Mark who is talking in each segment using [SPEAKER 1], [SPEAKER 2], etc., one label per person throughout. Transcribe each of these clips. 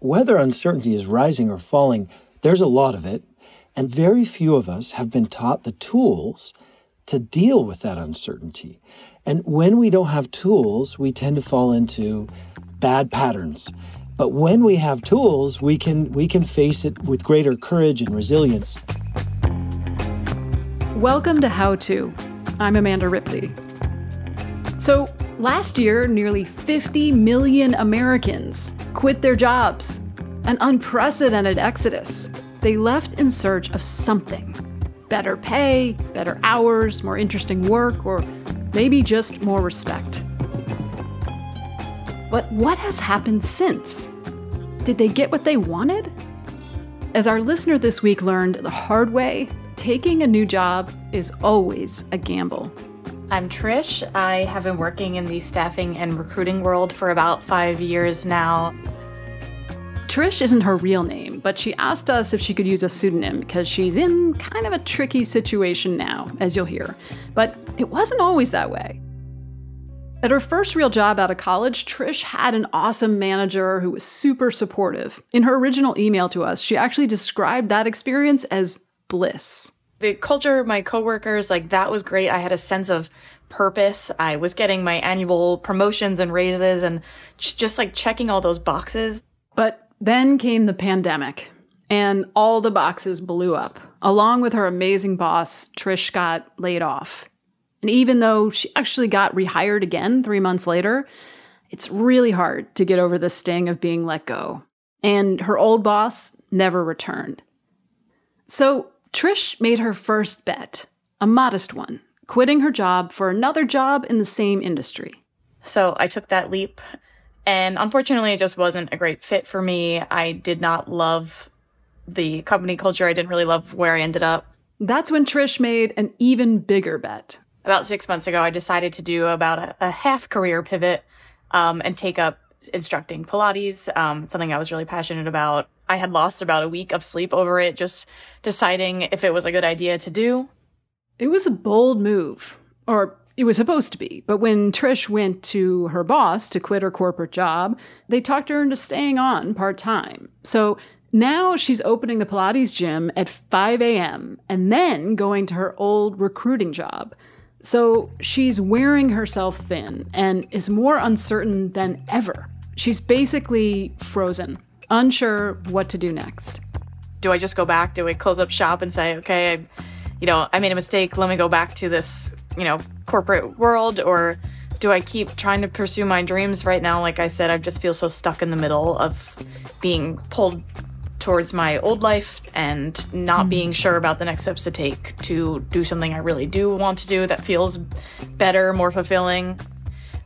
[SPEAKER 1] Whether uncertainty is rising or falling, there's a lot of it, and very few of us have been taught the tools to deal with that uncertainty. And when we don't have tools, we tend to fall into bad patterns. But when we have tools, we can we can face it with greater courage and resilience.
[SPEAKER 2] Welcome to How To. I'm Amanda Ripley. So, last year, nearly 50 million Americans quit their jobs. An unprecedented exodus. They left in search of something better pay, better hours, more interesting work, or maybe just more respect. But what has happened since? Did they get what they wanted? As our listener this week learned the hard way, taking a new job is always a gamble.
[SPEAKER 3] I'm Trish. I have been working in the staffing and recruiting world for about five years now.
[SPEAKER 2] Trish isn't her real name, but she asked us if she could use a pseudonym because she's in kind of a tricky situation now, as you'll hear. But it wasn't always that way. At her first real job out of college, Trish had an awesome manager who was super supportive. In her original email to us, she actually described that experience as bliss.
[SPEAKER 3] The culture, my coworkers, like that was great. I had a sense of purpose. I was getting my annual promotions and raises and just like checking all those boxes.
[SPEAKER 2] But then came the pandemic, and all the boxes blew up. Along with her amazing boss, Trish got laid off. And even though she actually got rehired again three months later, it's really hard to get over the sting of being let go. And her old boss never returned. So Trish made her first bet, a modest one, quitting her job for another job in the same industry.
[SPEAKER 3] So I took that leap and unfortunately, it just wasn't a great fit for me. I did not love the company culture. I didn't really love where I ended up.
[SPEAKER 2] That's when Trish made an even bigger bet.
[SPEAKER 3] About six months ago, I decided to do about a, a half career pivot um, and take up instructing Pilates, um, something I was really passionate about. I had lost about a week of sleep over it, just deciding if it was a good idea to do.
[SPEAKER 2] It was a bold move, or it was supposed to be. But when Trish went to her boss to quit her corporate job, they talked her into staying on part time. So now she's opening the Pilates gym at 5 a.m. and then going to her old recruiting job. So she's wearing herself thin and is more uncertain than ever. She's basically frozen, unsure what to do next.
[SPEAKER 3] Do I just go back? Do I close up shop and say, okay, I, you know, I made a mistake. Let me go back to this you know, corporate world or do I keep trying to pursue my dreams right now? Like I said, I just feel so stuck in the middle of being pulled towards my old life and not mm. being sure about the next steps to take to do something I really do want to do that feels better, more fulfilling.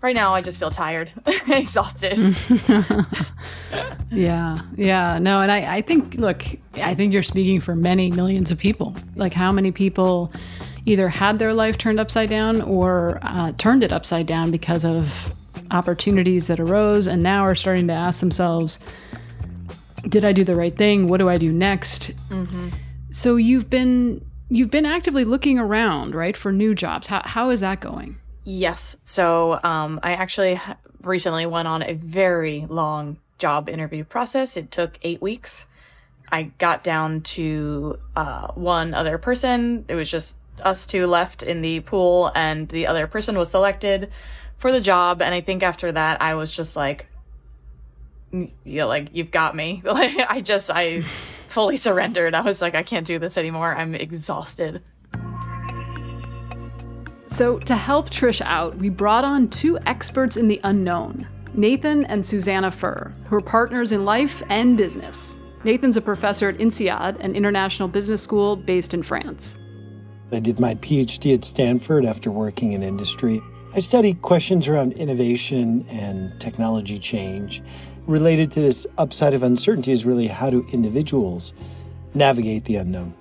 [SPEAKER 3] Right now, I just feel tired, exhausted.
[SPEAKER 2] yeah, yeah, no, and I, I think, look, I think you're speaking for many millions of people. Like, how many people either had their life turned upside down or uh, turned it upside down because of opportunities that arose and now are starting to ask themselves did i do the right thing what do i do next mm-hmm. so you've been you've been actively looking around right for new jobs how, how is that going
[SPEAKER 3] yes so um, i actually recently went on a very long job interview process it took eight weeks i got down to uh, one other person it was just us two left in the pool and the other person was selected for the job. And I think after that, I was just like, yeah, like you've got me. Like I just I fully surrendered. I was like, I can't do this anymore. I'm exhausted.
[SPEAKER 2] So to help Trish out, we brought on two experts in the unknown, Nathan and Susanna Furr, who are partners in life and business. Nathan's a professor at INSEAD, an international business school based in France.
[SPEAKER 1] I did my PhD at Stanford after working in industry. I studied questions around innovation and technology change. Related to this upside of uncertainty is really how do individuals navigate the unknown?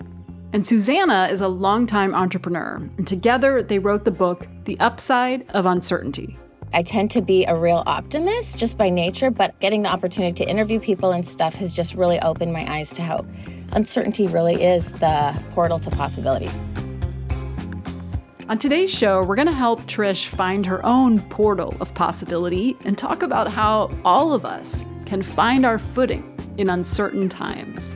[SPEAKER 2] And Susanna is a longtime entrepreneur, and together they wrote the book, The Upside of Uncertainty.
[SPEAKER 4] I tend to be a real optimist just by nature, but getting the opportunity to interview people and stuff has just really opened my eyes to how uncertainty really is the portal to possibility.
[SPEAKER 2] On today's show, we're going to help Trish find her own portal of possibility and talk about how all of us can find our footing in uncertain times.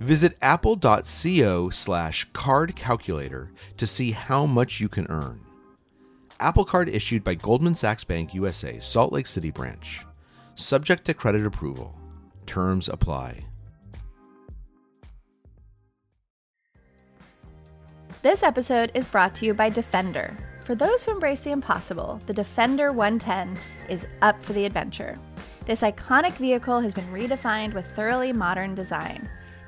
[SPEAKER 5] Visit apple.co slash card calculator to see how much you can earn. Apple Card issued by Goldman Sachs Bank USA, Salt Lake City branch. Subject to credit approval. Terms apply.
[SPEAKER 6] This episode is brought to you by Defender. For those who embrace the impossible, the Defender 110 is up for the adventure. This iconic vehicle has been redefined with thoroughly modern design.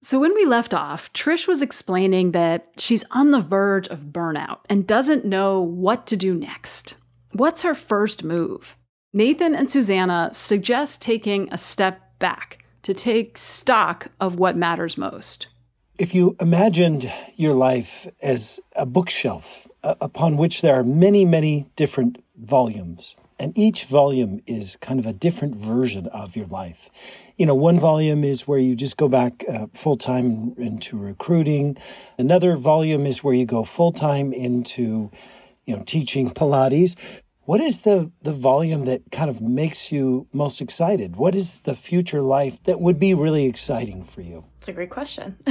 [SPEAKER 2] So, when we left off, Trish was explaining that she's on the verge of burnout and doesn't know what to do next. What's her first move? Nathan and Susanna suggest taking a step back to take stock of what matters most.
[SPEAKER 1] If you imagined your life as a bookshelf uh, upon which there are many, many different volumes, and each volume is kind of a different version of your life. You know, one volume is where you just go back uh, full time into recruiting. Another volume is where you go full time into, you know, teaching Pilates. What is the, the volume that kind of makes you most excited? What is the future life that would be really exciting for you?
[SPEAKER 3] It's a great question.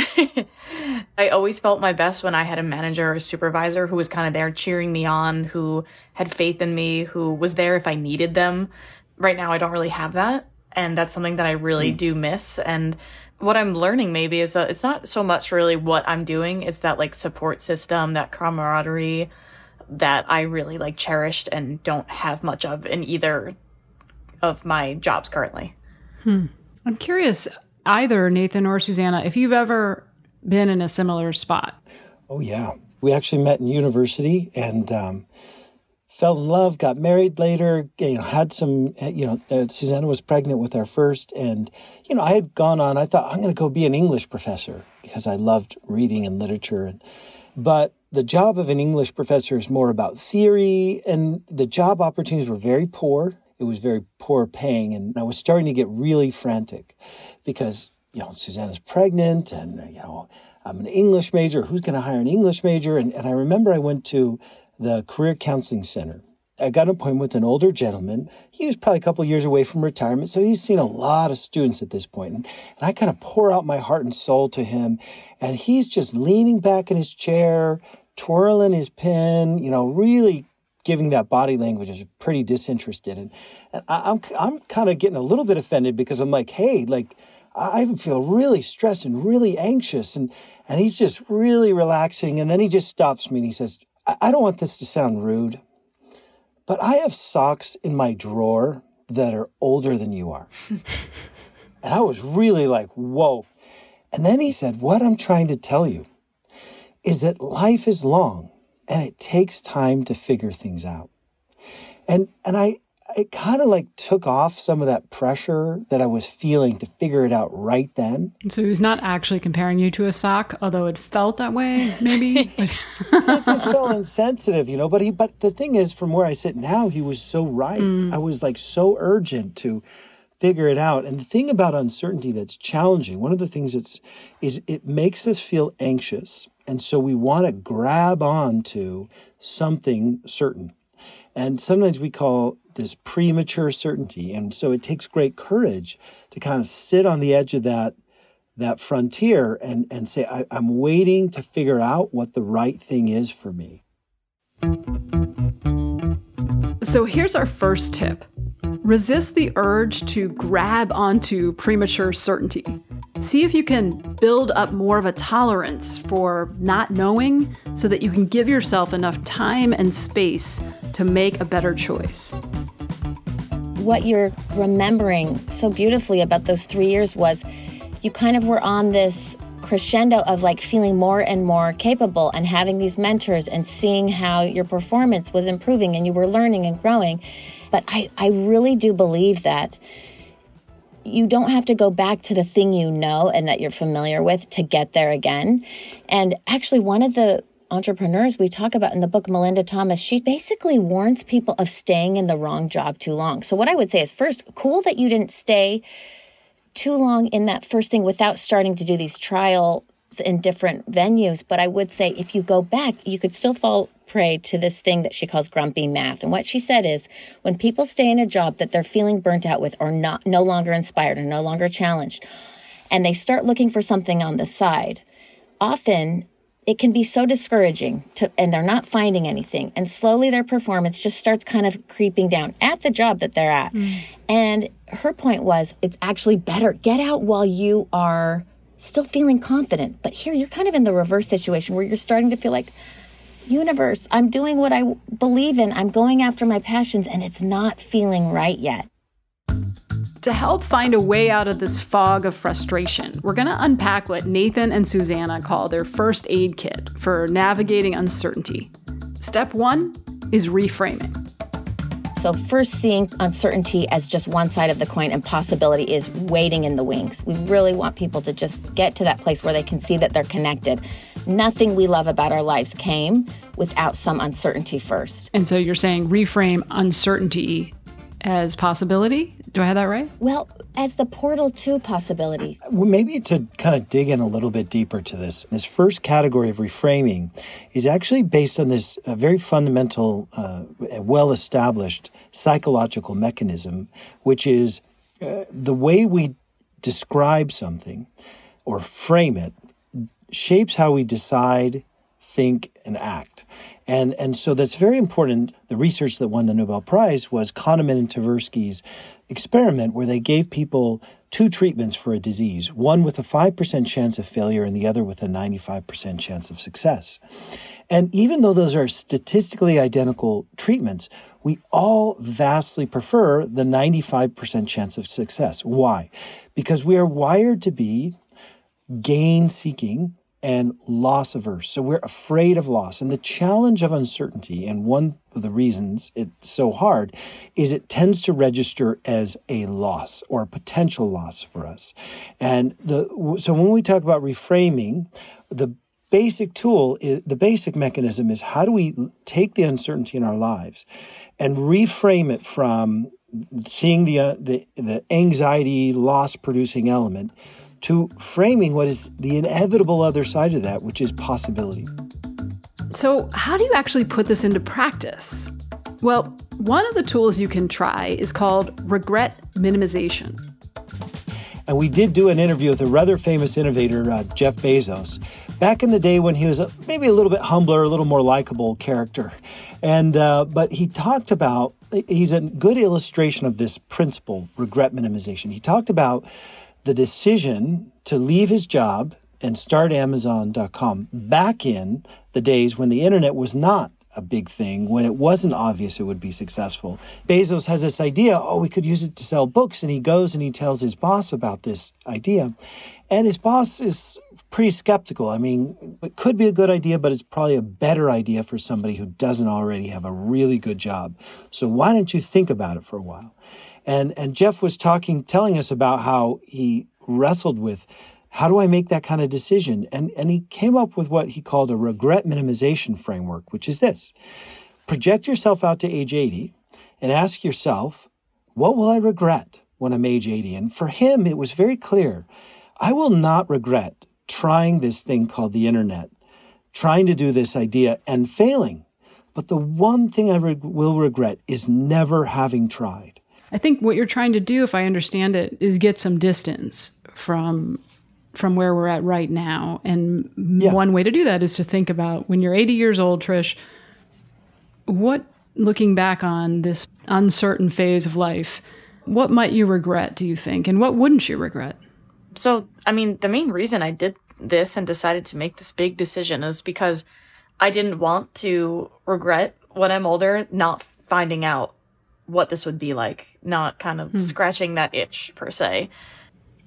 [SPEAKER 3] I always felt my best when I had a manager or a supervisor who was kind of there cheering me on, who had faith in me, who was there if I needed them. Right now, I don't really have that. And that's something that I really mm. do miss. And what I'm learning maybe is that it's not so much really what I'm doing, it's that like support system, that camaraderie that I really like cherished and don't have much of in either of my jobs currently.
[SPEAKER 2] Hmm. I'm curious, either Nathan or Susanna, if you've ever been in a similar spot.
[SPEAKER 1] Oh, yeah. We actually met in university and um, fell in love, got married later, you know, had some, you know, uh, Susanna was pregnant with our first. And, you know, I had gone on, I thought, I'm going to go be an English professor because I loved reading and literature. And, but the job of an English professor is more about theory, and the job opportunities were very poor. It was very poor paying, and I was starting to get really frantic because, you know, Susanna's pregnant, and, you know, I'm an English major. Who's going to hire an English major? And, and I remember I went to the Career Counseling Center I got an appointment with an older gentleman. He was probably a couple years away from retirement, so he's seen a lot of students at this point. And, I kind of pour out my heart and soul to him, and he's just leaning back in his chair, twirling his pen, you know, really giving that body language is pretty disinterested. And, and I, I'm I'm kind of getting a little bit offended because I'm like, hey, like I feel really stressed and really anxious, and and he's just really relaxing. And then he just stops me and he says, I, don't want this to sound rude, but I have socks in my drawer that are older than you are. and I was really like, whoa. And then he said, What I'm trying to tell you is that life is long and it takes time to figure things out. And and I it kind of like took off some of that pressure that I was feeling to figure it out right then.
[SPEAKER 2] So he was not actually comparing you to a sock, although it felt that way, maybe.
[SPEAKER 1] it just felt insensitive, you know. But he, but the thing is, from where I sit now, he was so right. Mm. I was like so urgent to figure it out. And the thing about uncertainty that's challenging, one of the things that's is it makes us feel anxious, and so we want to grab on to something certain. And sometimes we call this premature certainty. And so it takes great courage to kind of sit on the edge of that that frontier and, and say, I, I'm waiting to figure out what the right thing is for me.
[SPEAKER 2] So here's our first tip resist the urge to grab onto premature certainty. See if you can build up more of a tolerance for not knowing so that you can give yourself enough time and space to make a better choice.
[SPEAKER 4] What you're remembering so beautifully about those three years was you kind of were on this crescendo of like feeling more and more capable and having these mentors and seeing how your performance was improving and you were learning and growing. But I, I really do believe that you don't have to go back to the thing you know and that you're familiar with to get there again. And actually, one of the entrepreneurs we talk about in the book, Melinda Thomas, she basically warns people of staying in the wrong job too long. So, what I would say is first, cool that you didn't stay too long in that first thing without starting to do these trials in different venues. But I would say if you go back, you could still fall prey to this thing that she calls grumpy math. And what she said is when people stay in a job that they're feeling burnt out with or not no longer inspired or no longer challenged, and they start looking for something on the side, often it can be so discouraging to, and they're not finding anything. And slowly their performance just starts kind of creeping down at the job that they're at. Mm. And her point was it's actually better. Get out while you are still feeling confident. But here you're kind of in the reverse situation where you're starting to feel like, universe, I'm doing what I believe in, I'm going after my passions, and it's not feeling right yet.
[SPEAKER 2] To help find a way out of this fog of frustration, we're going to unpack what Nathan and Susanna call their first aid kit for navigating uncertainty. Step one is reframing.
[SPEAKER 4] So, first seeing uncertainty as just one side of the coin and possibility is waiting in the wings. We really want people to just get to that place where they can see that they're connected. Nothing we love about our lives came without some uncertainty first.
[SPEAKER 2] And so, you're saying reframe uncertainty as possibility? Do I have that right?
[SPEAKER 4] Well, as the portal to possibility.
[SPEAKER 1] Well, maybe to kind of dig in a little bit deeper to this, this first category of reframing is actually based on this uh, very fundamental, uh, well established psychological mechanism, which is uh, the way we describe something or frame it shapes how we decide, think, and act. And, and so that's very important. The research that won the Nobel Prize was Kahneman and Tversky's experiment where they gave people two treatments for a disease, one with a 5% chance of failure and the other with a 95% chance of success. And even though those are statistically identical treatments, we all vastly prefer the 95% chance of success. Why? Because we are wired to be gain seeking and loss averse. So we're afraid of loss. And the challenge of uncertainty, and one of the reasons it's so hard, is it tends to register as a loss or a potential loss for us. And the so when we talk about reframing, the basic tool is, the basic mechanism is how do we take the uncertainty in our lives and reframe it from seeing the uh, the, the anxiety loss producing element to framing what is the inevitable other side of that, which is possibility.
[SPEAKER 2] So, how do you actually put this into practice? Well, One of the tools you can try is called regret minimization.
[SPEAKER 1] And we did do an interview with a rather famous innovator, uh, Jeff Bezos, back in the day when he was a, maybe a little bit humbler, a little more likable character. And uh, but he talked about he's a good illustration of this principle, regret minimization. He talked about the decision to leave his job and start Amazon.com back in the days when the internet was not a big thing when it wasn't obvious it would be successful. Bezos has this idea, oh, we could use it to sell books. And he goes and he tells his boss about this idea. And his boss is pretty skeptical. I mean, it could be a good idea, but it's probably a better idea for somebody who doesn't already have a really good job. So why don't you think about it for a while? And, and Jeff was talking, telling us about how he wrestled with how do I make that kind of decision? And, and he came up with what he called a regret minimization framework, which is this project yourself out to age 80 and ask yourself, what will I regret when I'm age 80? And for him, it was very clear I will not regret trying this thing called the internet, trying to do this idea and failing. But the one thing I re- will regret is never having tried.
[SPEAKER 2] I think what you're trying to do, if I understand it, is get some distance from from where we're at right now. And yeah. one way to do that is to think about when you're 80 years old, Trish, what, looking back on this uncertain phase of life, what might you regret, do you think? And what wouldn't you regret?
[SPEAKER 3] So, I mean, the main reason I did this and decided to make this big decision is because I didn't want to regret when I'm older not finding out what this would be like, not kind of hmm. scratching that itch per se.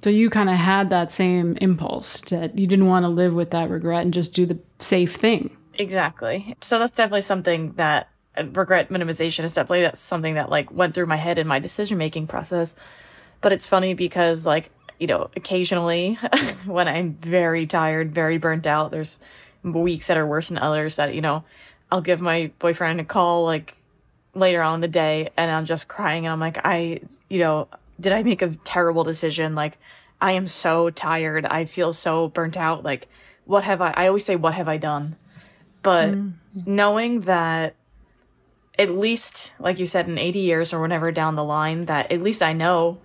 [SPEAKER 2] So you kind of had that same impulse that you didn't want to live with that regret and just do the safe thing.
[SPEAKER 3] Exactly. So that's definitely something that uh, regret minimization is definitely that's something that like went through my head in my decision making process. But it's funny because like, you know, occasionally when I'm very tired, very burnt out, there's weeks that are worse than others that, you know, I'll give my boyfriend a call like later on in the day and I'm just crying and I'm like, I, you know, did I make a terrible decision? Like, I am so tired. I feel so burnt out. Like, what have I, I always say, what have I done? But mm-hmm. knowing that at least, like you said, in 80 years or whenever down the line, that at least I know.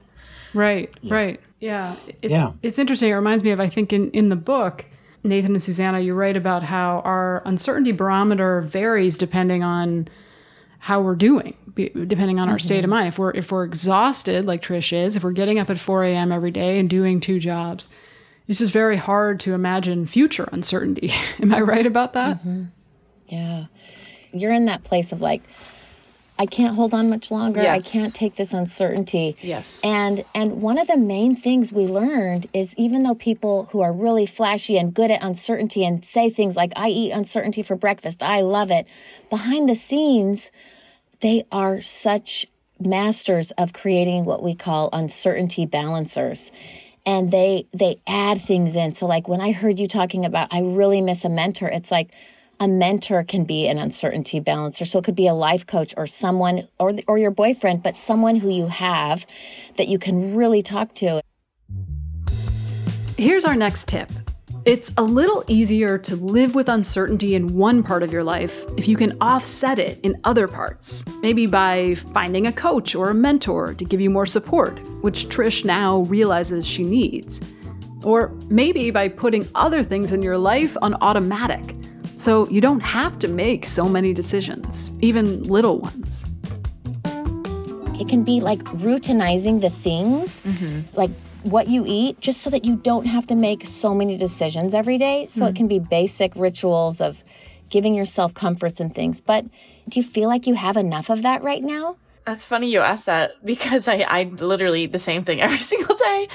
[SPEAKER 2] Right, yeah. right. Yeah. It's, yeah. It's interesting. It reminds me of, I think, in, in the book, Nathan and Susanna, you write about how our uncertainty barometer varies depending on how we're doing depending on our mm-hmm. state of mm-hmm. mind if we're if we're exhausted like trish is if we're getting up at 4 a.m every day and doing two jobs it's just very hard to imagine future uncertainty am i right about that
[SPEAKER 4] mm-hmm. yeah you're in that place of like I can't hold on much longer. Yes. I can't take this uncertainty.
[SPEAKER 3] Yes.
[SPEAKER 4] And and one of the main things we learned is even though people who are really flashy and good at uncertainty and say things like I eat uncertainty for breakfast, I love it, behind the scenes they are such masters of creating what we call uncertainty balancers. And they they add things in. So like when i heard you talking about i really miss a mentor. It's like a mentor can be an uncertainty balancer. So it could be a life coach or someone or or your boyfriend but someone who you have that you can really talk to.
[SPEAKER 2] Here's our next tip it's a little easier to live with uncertainty in one part of your life if you can offset it in other parts. Maybe by finding a coach or a mentor to give you more support, which Trish now realizes she needs. Or maybe by putting other things in your life on automatic, so you don't have to make so many decisions, even little ones.
[SPEAKER 4] It can be like routinizing the things, mm-hmm. like what you eat just so that you don't have to make so many decisions every day. So mm-hmm. it can be basic rituals of giving yourself comforts and things. But do you feel like you have enough of that right now?
[SPEAKER 3] That's funny you ask that because I, I literally eat the same thing every single day.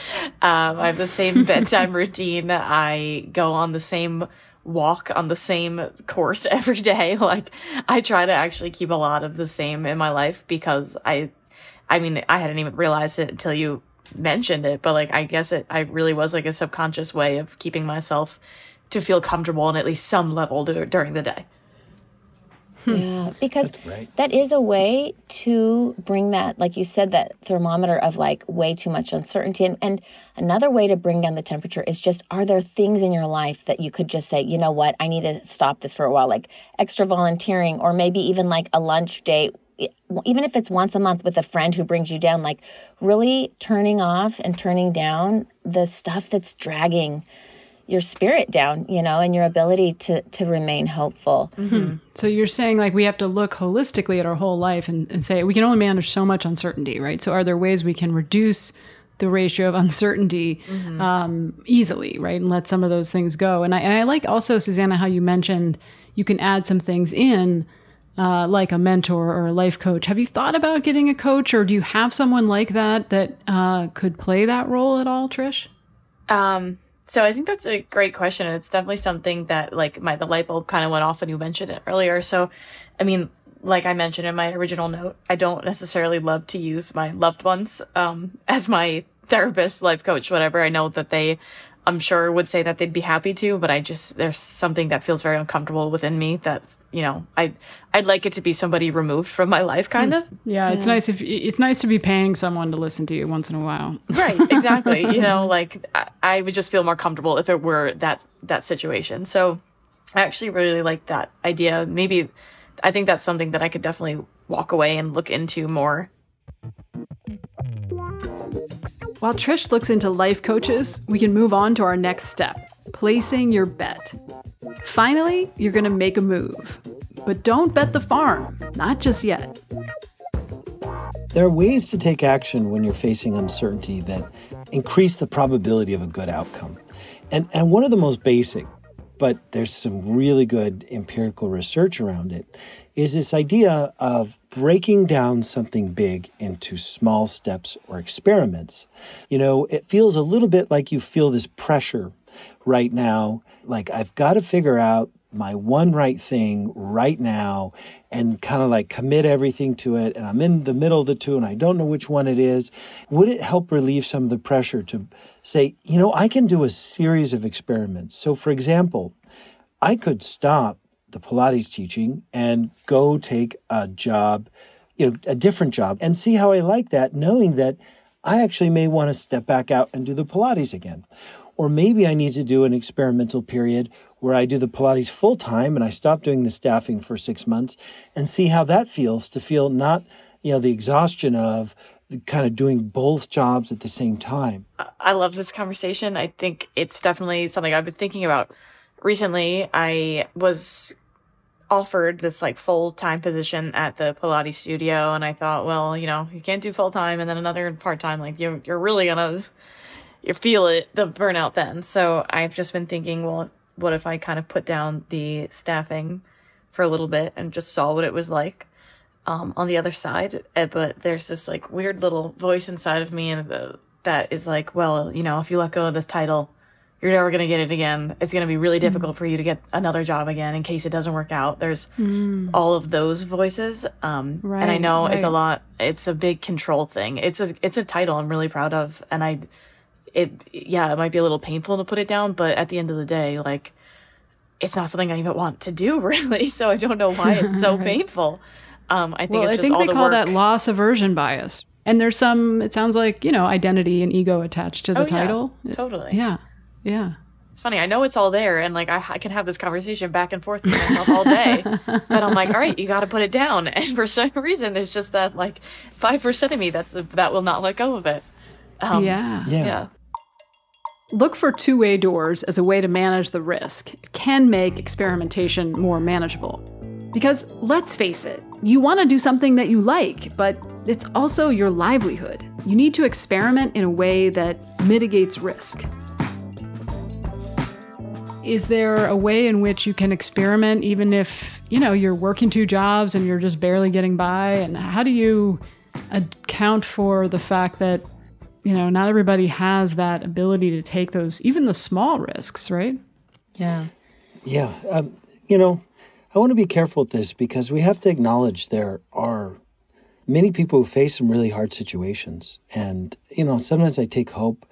[SPEAKER 3] Um, I have the same bedtime routine. I go on the same walk on the same course every day. Like I try to actually keep a lot of the same in my life because I, I mean, I hadn't even realized it until you mentioned it, but like I guess it I really was like a subconscious way of keeping myself to feel comfortable on at least some level to, during the day.
[SPEAKER 4] Hmm. Yeah, because that is a way to bring that, like you said, that thermometer of like way too much uncertainty. And, and another way to bring down the temperature is just are there things in your life that you could just say, you know what, I need to stop this for a while, like extra volunteering, or maybe even like a lunch date even if it's once a month with a friend who brings you down, like really turning off and turning down the stuff that's dragging your spirit down, you know, and your ability to to remain hopeful.
[SPEAKER 2] Mm-hmm. So you're saying like we have to look holistically at our whole life and, and say we can only manage so much uncertainty, right? So are there ways we can reduce the ratio of uncertainty mm-hmm. um, easily, right, and let some of those things go? And I and I like also Susanna how you mentioned you can add some things in. Uh, like a mentor or a life coach. Have you thought about getting a coach, or do you have someone like that that uh, could play that role at all, Trish?
[SPEAKER 3] Um, so I think that's a great question, and it's definitely something that like my the light bulb kind of went off when you mentioned it earlier. So, I mean, like I mentioned in my original note, I don't necessarily love to use my loved ones um, as my therapist, life coach, whatever. I know that they I'm sure would say that they'd be happy to, but I just there's something that feels very uncomfortable within me that you know I I'd like it to be somebody removed from my life, kind hmm. of.
[SPEAKER 2] Yeah, it's nice if it's nice to be paying someone to listen to you once in a while.
[SPEAKER 3] Right, exactly. you know, like I, I would just feel more comfortable if it were that that situation. So I actually really like that idea. Maybe I think that's something that I could definitely walk away and look into more.
[SPEAKER 2] While Trish looks into life coaches, we can move on to our next step placing your bet. Finally, you're going to make a move. But don't bet the farm, not just yet.
[SPEAKER 1] There are ways to take action when you're facing uncertainty that increase the probability of a good outcome. And, and one of the most basic, but there's some really good empirical research around it, is this idea of breaking down something big into small steps or experiments. You know, it feels a little bit like you feel this pressure right now, like I've got to figure out my one right thing right now and kind of like commit everything to it and I'm in the middle of the two and I don't know which one it is, would it help relieve some of the pressure to say, you know, I can do a series of experiments. So for example, I could stop the Pilates teaching and go take a job, you know, a different job and see how I like that, knowing that I actually may want to step back out and do the Pilates again. Or maybe I need to do an experimental period where I do the Pilates full time and I stop doing the staffing for six months and see how that feels to feel not, you know, the exhaustion of kind of doing both jobs at the same time.
[SPEAKER 3] I love this conversation. I think it's definitely something I've been thinking about recently. I was offered this like full time position at the Pilates studio, and I thought, well, you know, you can't do full time and then another part time. Like you're you're really gonna you feel it the burnout then. So I've just been thinking, well, what if I kind of put down the staffing for a little bit and just saw what it was like um, on the other side? Eh, but there's this like weird little voice inside of me and the, that is like, well, you know, if you let go of this title you're never going to get it again. It's going to be really mm. difficult for you to get another job again in case it doesn't work out. There's mm. all of those voices. Um, right, and I know right. it's a lot, it's a big control thing. It's a, it's a title I'm really proud of. And I, it, yeah, it might be a little painful to put it down, but at the end of the day, like, it's not something I even want to do really. So I don't know why it's so right. painful. Um, I think well,
[SPEAKER 2] I think they
[SPEAKER 3] the
[SPEAKER 2] call
[SPEAKER 3] work.
[SPEAKER 2] that loss aversion bias. And there's some, it sounds like, you know, identity and ego attached to the
[SPEAKER 3] oh,
[SPEAKER 2] title.
[SPEAKER 3] Yeah, totally.
[SPEAKER 2] Yeah. Yeah.
[SPEAKER 3] It's funny. I know it's all there, and like I, I can have this conversation back and forth with myself all day, but I'm like, all right, you got to put it down. And for some reason, there's just that like five percent of me that's that will not let go of it.
[SPEAKER 2] Um, yeah.
[SPEAKER 1] yeah. Yeah.
[SPEAKER 2] Look for two way doors as a way to manage the risk. It can make experimentation more manageable. Because let's face it, you want to do something that you like, but it's also your livelihood. You need to experiment in a way that mitigates risk. Is there a way in which you can experiment even if, you know, you're working two jobs and you're just barely getting by? And how do you account for the fact that, you know, not everybody has that ability to take those, even the small risks, right?
[SPEAKER 4] Yeah.
[SPEAKER 1] Yeah. Um, you know, I want to be careful with this because we have to acknowledge there are many people who face some really hard situations. And, you know, sometimes I take hope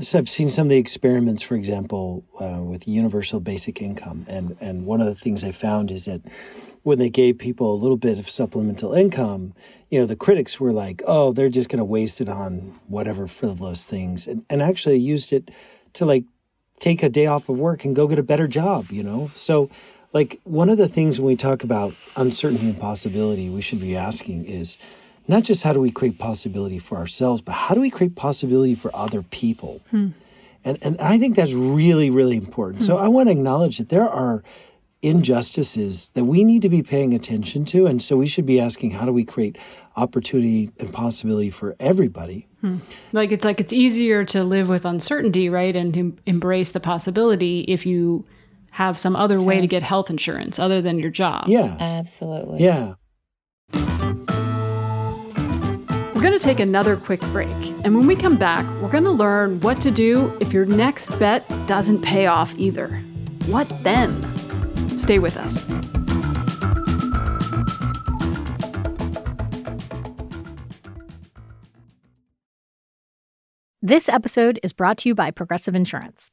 [SPEAKER 1] so I've seen some of the experiments, for example, uh, with universal basic income, and and one of the things I found is that when they gave people a little bit of supplemental income, you know, the critics were like, "Oh, they're just going to waste it on whatever frivolous things," and and actually used it to like take a day off of work and go get a better job. You know, so like one of the things when we talk about uncertainty and possibility, we should be asking is not just how do we create possibility for ourselves, but how do we create possibility for other people? Hmm. And, and I think that's really, really important. Hmm. So I want to acknowledge that there are injustices that we need to be paying attention to. And so we should be asking how do we create opportunity and possibility for everybody?
[SPEAKER 2] Hmm. Like it's like it's easier to live with uncertainty, right? And to embrace the possibility if you have some other way to get health insurance other than your job.
[SPEAKER 1] Yeah.
[SPEAKER 4] Absolutely.
[SPEAKER 1] Yeah.
[SPEAKER 2] We're going to take another quick break. And when we come back, we're going to learn what to do if your next bet doesn't pay off either. What then? Stay with us.
[SPEAKER 7] This episode is brought to you by Progressive Insurance.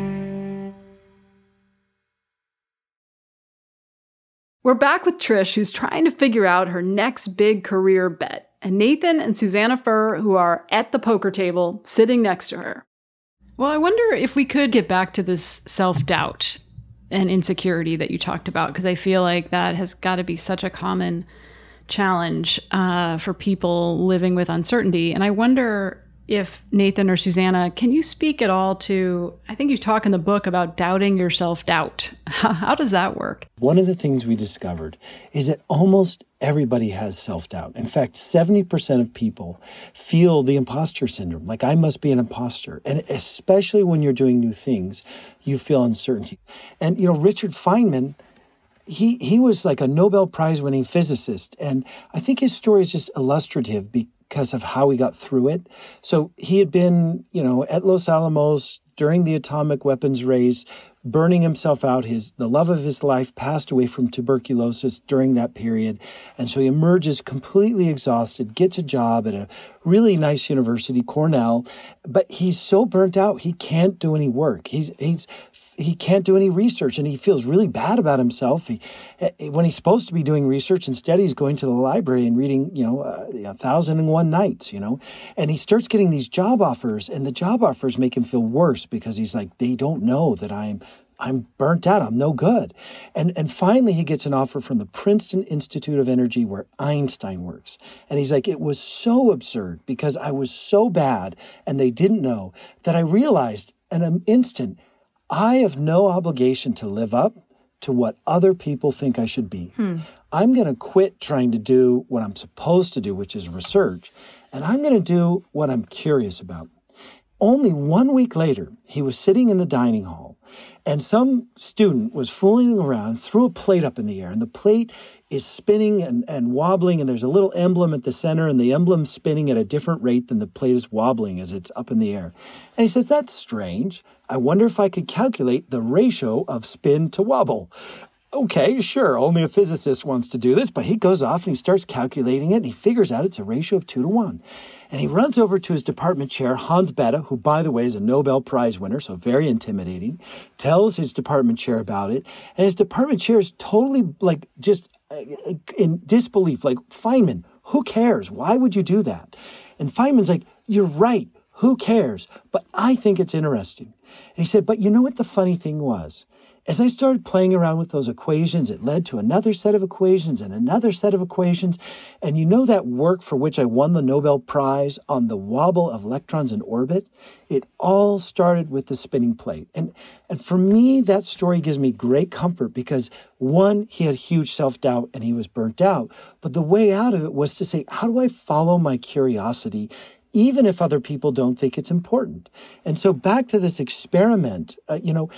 [SPEAKER 2] We're back with Trish, who's trying to figure out her next big career bet, and Nathan and Susanna Furr, who are at the poker table sitting next to her. Well, I wonder if we could get back to this self doubt and insecurity that you talked about, because I feel like that has got to be such a common challenge uh, for people living with uncertainty. And I wonder if Nathan or Susanna, can you speak at all to? I think you talk in the book about doubting your self doubt. How does that work?
[SPEAKER 1] One of the things we discovered is that almost everybody has self doubt. In fact, 70% of people feel the imposter syndrome, like I must be an imposter. And especially when you're doing new things, you feel uncertainty. And, you know, Richard Feynman, he, he was like a Nobel Prize winning physicist. And I think his story is just illustrative because of how he got through it. So he had been, you know, at Los Alamos during the atomic weapons race, burning himself out. His the love of his life passed away from tuberculosis during that period, and so he emerges completely exhausted. Gets a job at a really nice university, Cornell, but he's so burnt out he can't do any work. He's he's he can't do any research and he feels really bad about himself. He, eh, when he's supposed to be doing research, instead he's going to the library and reading, you know, uh, a thousand and one nights, you know, and he starts getting these job offers and the job offers make him feel worse because he's like, they don't know that I'm I'm burnt out. I'm no good. And, and finally, he gets an offer from the Princeton Institute of Energy where Einstein works. And he's like, it was so absurd because I was so bad and they didn't know that I realized in an instant I have no obligation to live up to what other people think I should be. Hmm. I'm going to quit trying to do what I'm supposed to do, which is research, and I'm going to do what I'm curious about. Only one week later, he was sitting in the dining hall, and some student was fooling around, threw a plate up in the air, and the plate is spinning and, and wobbling, and there's a little emblem at the center, and the emblem's spinning at a different rate than the plate is wobbling as it's up in the air. And he says, That's strange. I wonder if I could calculate the ratio of spin to wobble. Okay, sure, only a physicist wants to do this, but he goes off and he starts calculating it and he figures out it's a ratio of two to one. And he runs over to his department chair, Hans Bethe, who, by the way, is a Nobel Prize winner, so very intimidating, tells his department chair about it. And his department chair is totally like just uh, in disbelief, like, Feynman, who cares? Why would you do that? And Feynman's like, you're right Who cares? But I think it's interesting. And he said, But you know what the funny thing was? As I started playing around with those equations, it led to another set of equations and another set of equations. And you know that work for which I won the Nobel Prize on the wobble of electrons in orbit? It all started with the spinning plate. And, and for me, that story gives me great comfort because one, he had huge self doubt and he was burnt out. But the way out of it was to say, how do I follow my curiosity even if other people don't think it's important. And so back to this experiment, uh, you know,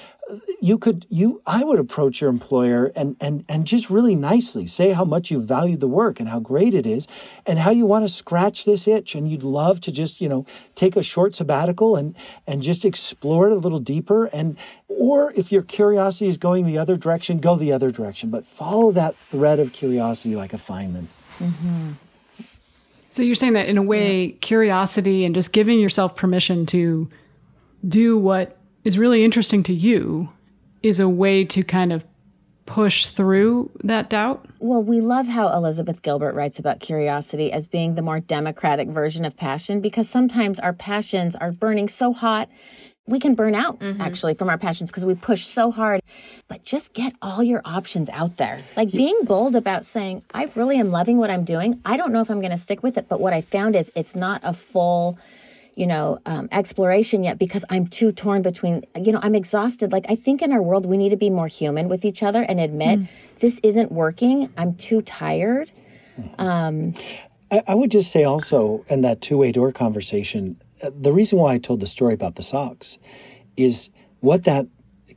[SPEAKER 1] you could you I would approach your employer and and and just really nicely say how much you value the work and how great it is and how you want to scratch this itch and you'd love to just, you know, take a short sabbatical and and just explore it a little deeper and or if your curiosity is going the other direction, go the other direction, but follow that thread of curiosity like a Feynman. Mm-hmm.
[SPEAKER 2] So you're saying that in a way, yeah. curiosity and just giving yourself permission to do what is really interesting to you is a way to kind of push through that doubt?
[SPEAKER 4] Well, we love how Elizabeth Gilbert writes about curiosity as being the more democratic version of passion because sometimes our passions are burning so hot we can burn out mm-hmm. actually from our passions because we push so hard. But just get all your options out there. Like being bold about saying, I really am loving what I'm doing. I don't know if I'm going to stick with it, but what I found is it's not a full, you know, um, exploration yet because I'm too torn between, you know, I'm exhausted. Like I think in our world, we need to be more human with each other and admit mm. this isn't working. I'm too tired. Um,
[SPEAKER 1] I, I would just say also in that two way door conversation, the reason why I told the story about the socks is what that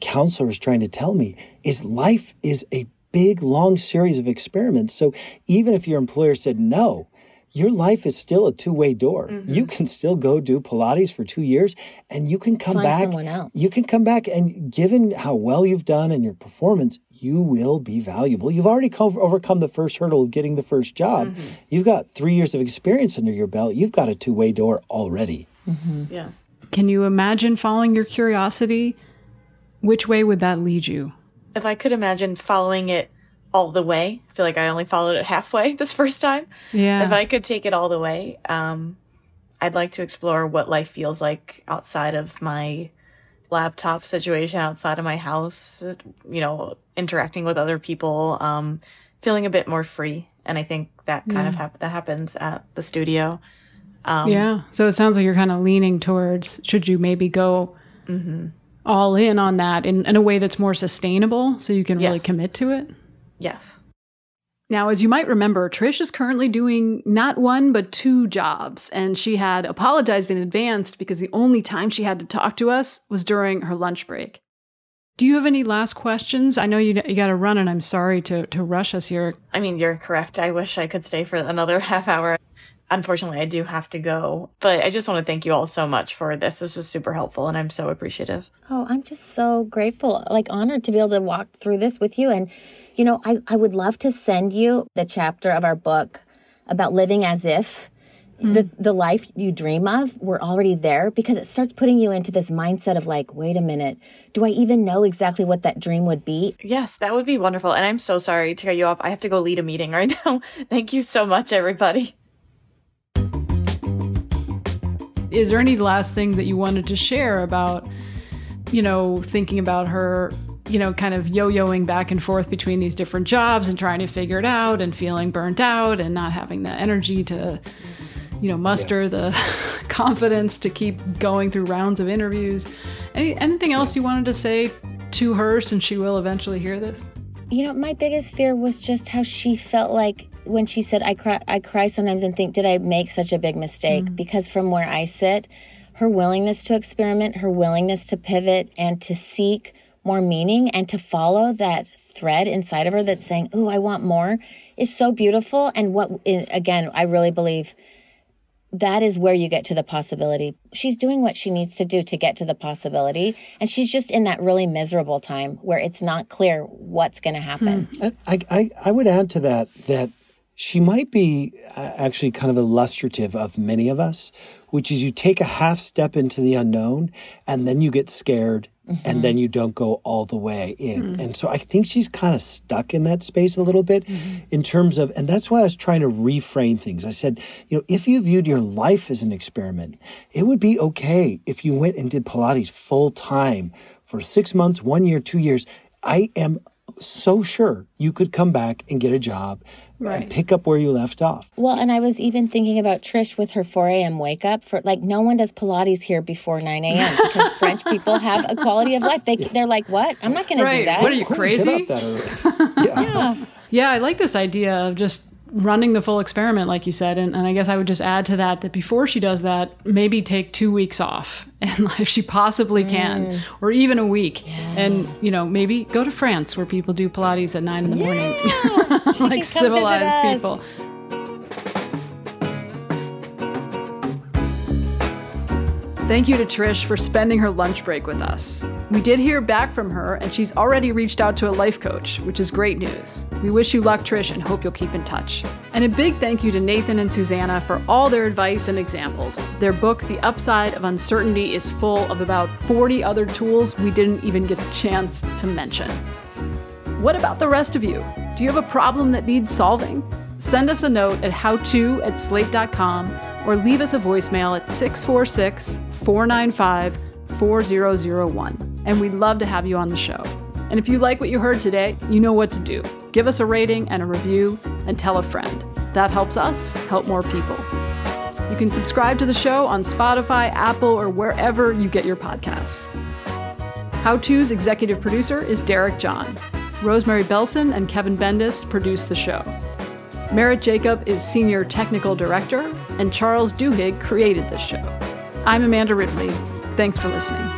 [SPEAKER 1] counselor was trying to tell me is life is a big, long series of experiments. So even if your employer said no, your life is still a two-way door. Mm-hmm. You can still go do Pilates for two years, and you can come
[SPEAKER 4] Find
[SPEAKER 1] back.
[SPEAKER 4] Someone else.
[SPEAKER 1] You can come back, and given how well you've done and your performance, you will be valuable. You've already come, overcome the first hurdle of getting the first job. Mm-hmm. You've got three years of experience under your belt. You've got a two-way door already.
[SPEAKER 3] Mm-hmm. Yeah.
[SPEAKER 2] Can you imagine following your curiosity? Which way would that lead you?
[SPEAKER 3] If I could imagine following it all the way, I feel like I only followed it halfway this first time.
[SPEAKER 2] Yeah.
[SPEAKER 3] If I could take it all the way, um, I'd like to explore what life feels like outside of my laptop situation, outside of my house, you know, interacting with other people, um, feeling a bit more free. And I think that kind yeah. of hap- that happens at the studio.
[SPEAKER 2] Um, yeah. So it sounds like you're kind of leaning towards should you maybe go mm-hmm. all in on that in, in a way that's more sustainable so you can yes. really commit to it?
[SPEAKER 3] Yes.
[SPEAKER 2] Now, as you might remember, Trish is currently doing not one, but two jobs, and she had apologized in advance because the only time she had to talk to us was during her lunch break. Do you have any last questions? I know you, you got to run, and I'm sorry to, to rush us here.
[SPEAKER 3] I mean, you're correct. I wish I could stay for another half hour unfortunately, I do have to go. But I just want to thank you all so much for this. This was super helpful, and I'm so appreciative.
[SPEAKER 4] Oh, I'm just so grateful, like honored to be able to walk through this with you. And, you know, I, I would love to send you the chapter of our book about living as if. Mm. The the life you dream of, we're already there because it starts putting you into this mindset of like, wait a minute, do I even know exactly what that dream would be?
[SPEAKER 3] Yes, that would be wonderful. And I'm so sorry to cut you off. I have to go lead a meeting right now. Thank you so much, everybody.
[SPEAKER 2] Is there any last thing that you wanted to share about, you know, thinking about her, you know, kind of yo yoing back and forth between these different jobs and trying to figure it out and feeling burnt out and not having the energy to, you know, muster yeah. the confidence to keep going through rounds of interviews? Any, anything else you wanted to say to her since she will eventually hear this?
[SPEAKER 4] You know, my biggest fear was just how she felt like when she said, I cry, I cry sometimes and think, did I make such a big mistake? Mm. Because from where I sit, her willingness to experiment, her willingness to pivot and to seek more meaning and to follow that thread inside of her that's saying, Oh, I want more is so beautiful. And what, again, I really believe that is where you get to the possibility. She's doing what she needs to do to get to the possibility. And she's just in that really miserable time where it's not clear what's going to happen.
[SPEAKER 1] Hmm. I, I, I would add to that that she might be uh, actually kind of illustrative of many of us, which is you take a half step into the unknown and then you get scared and mm-hmm. then you don't go all the way in. Hmm. And so I think she's kind of stuck in that space a little bit mm-hmm. in terms of, and that's why I was trying to reframe things. I said, you know, if you viewed your life as an experiment, it would be okay if you went and did Pilates full time for six months, one year, two years. I am so sure you could come back and get a job and pick up where you left off.
[SPEAKER 4] Well, and I was even thinking about Trish with her 4 a.m. wake up. For like, no one does Pilates here before 9 a.m. because French people have a quality of life. They they're like, what? I'm not going to do that.
[SPEAKER 2] What are you crazy?
[SPEAKER 1] Get up that early? yeah.
[SPEAKER 2] Yeah, I like this idea of just running the full experiment, like you said. And, and I guess I would just add to that that before she does that, maybe take two weeks off, and if she possibly can, or even a week. And, you know, maybe go to France where people do Pilates at nine in the morning, like civilized people. Thank you to Trish for spending her lunch break with us. We did hear back from her, and she's already reached out to a life coach, which is great news. We wish you luck, Trish, and hope you'll keep in touch. And a big thank you to Nathan and Susannah for all their advice and examples. Their book, The Upside of Uncertainty, is full of about 40 other tools we didn't even get a chance to mention. What about the rest of you? Do you have a problem that needs solving? Send us a note at howto at slate.com or leave us a voicemail at 646 495 4001. And we'd love to have you on the show. And if you like what you heard today, you know what to do. Give us a rating and a review and tell a friend. That helps us help more people. You can subscribe to the show on Spotify, Apple, or wherever you get your podcasts. How To's executive producer is Derek John. Rosemary Belson and Kevin Bendis produce the show. Merritt Jacob is senior technical director, and Charles Duhigg created the show. I'm Amanda Ripley. Thanks for listening.